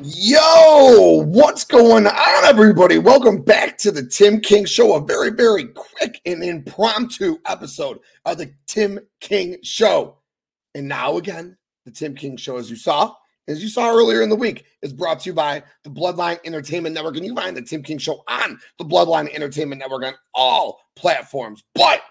Yo, what's going on, everybody? Welcome back to the Tim King Show, a very, very quick and impromptu episode of the Tim King Show. And now, again, the Tim King Show, as you saw, as you saw earlier in the week, is brought to you by the Bloodline Entertainment Network. And you find the Tim King Show on the Bloodline Entertainment Network on all platforms. But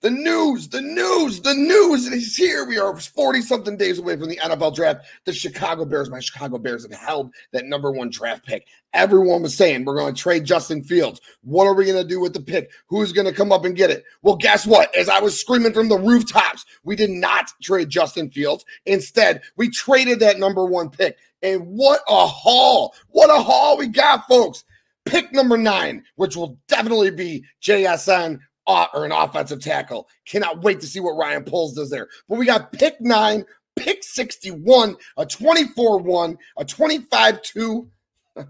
the news, the news, the news is here. We are 40 something days away from the NFL draft. The Chicago Bears, my Chicago Bears, have held that number one draft pick. Everyone was saying we're going to trade Justin Fields. What are we going to do with the pick? Who's going to come up and get it? Well, guess what? As I was screaming from the rooftops, we did not trade Justin Fields. Instead, we traded that number one pick. And what a haul! What a haul we got, folks pick number nine, which will definitely be JSN Uh, or an offensive tackle. Cannot wait to see what Ryan Poles does there. But we got pick nine, pick 61, a 24 1, a 25 2,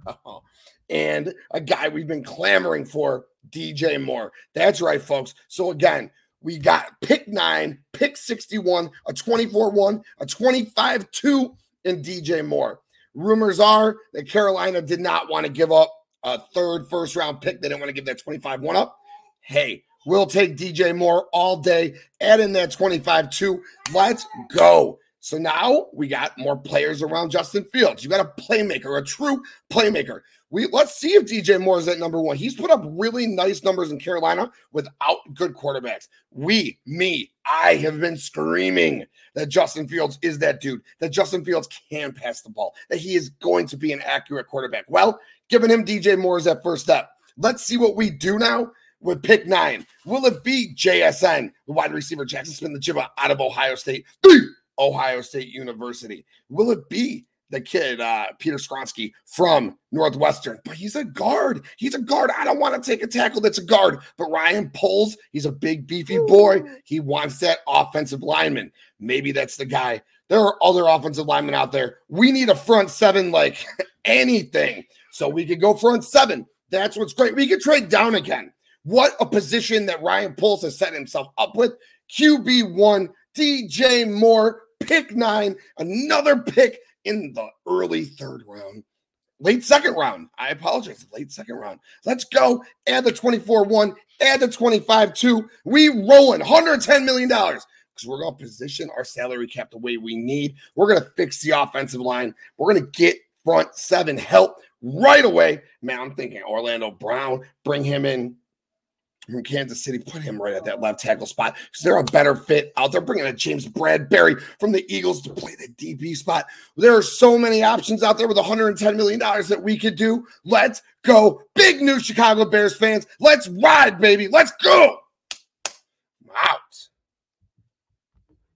and a guy we've been clamoring for, DJ Moore. That's right, folks. So again, we got pick nine, pick 61, a 24 1, a 25 2 and DJ Moore. Rumors are that Carolina did not want to give up a third first round pick. They didn't want to give that 25 1 up. Hey, We'll take DJ Moore all day. Add in that 25 2. Let's go. So now we got more players around Justin Fields. You got a playmaker, a true playmaker. We let's see if DJ Moore is at number one. He's put up really nice numbers in Carolina without good quarterbacks. We, me, I have been screaming that Justin Fields is that dude, that Justin Fields can pass the ball, that he is going to be an accurate quarterback. Well, giving him DJ Moore is that first step. Let's see what we do now with pick nine? Will it be JSN, the wide receiver Jaxon Smith-Njigba out of Ohio State, Ohio State University? Will it be the kid uh, Peter Skoronski from Northwestern? But he's a guard. He's a guard. I don't want to take a tackle that's a guard. But Ryan Poles, he's a big beefy boy. He wants that offensive lineman. Maybe that's the guy. There are other offensive linemen out there. We need a front seven like anything. So we could go front seven. That's what's great. We could trade down again. What a position that Ryan Poles has set himself up with. QB1, DJ Moore, pick nine, another pick in the early third round. Late second round. I apologize. Late second round. Let's go. Add the 24 1, add the 25 2. We rolling $110 million because we're going to position our salary cap the way we need. We're going to fix the offensive line. We're going to get front seven help right away. Man, I'm thinking Orlando Brown, bring him in from Kansas City, put him right at that left tackle spot because they're a better fit out there. Bringing in James Bradberry from the Eagles to play the DB spot. There are so many options out there with 110 million dollars that we could do. Let's go, big new Chicago Bears fans. Let's ride, baby. Let's go. Wow.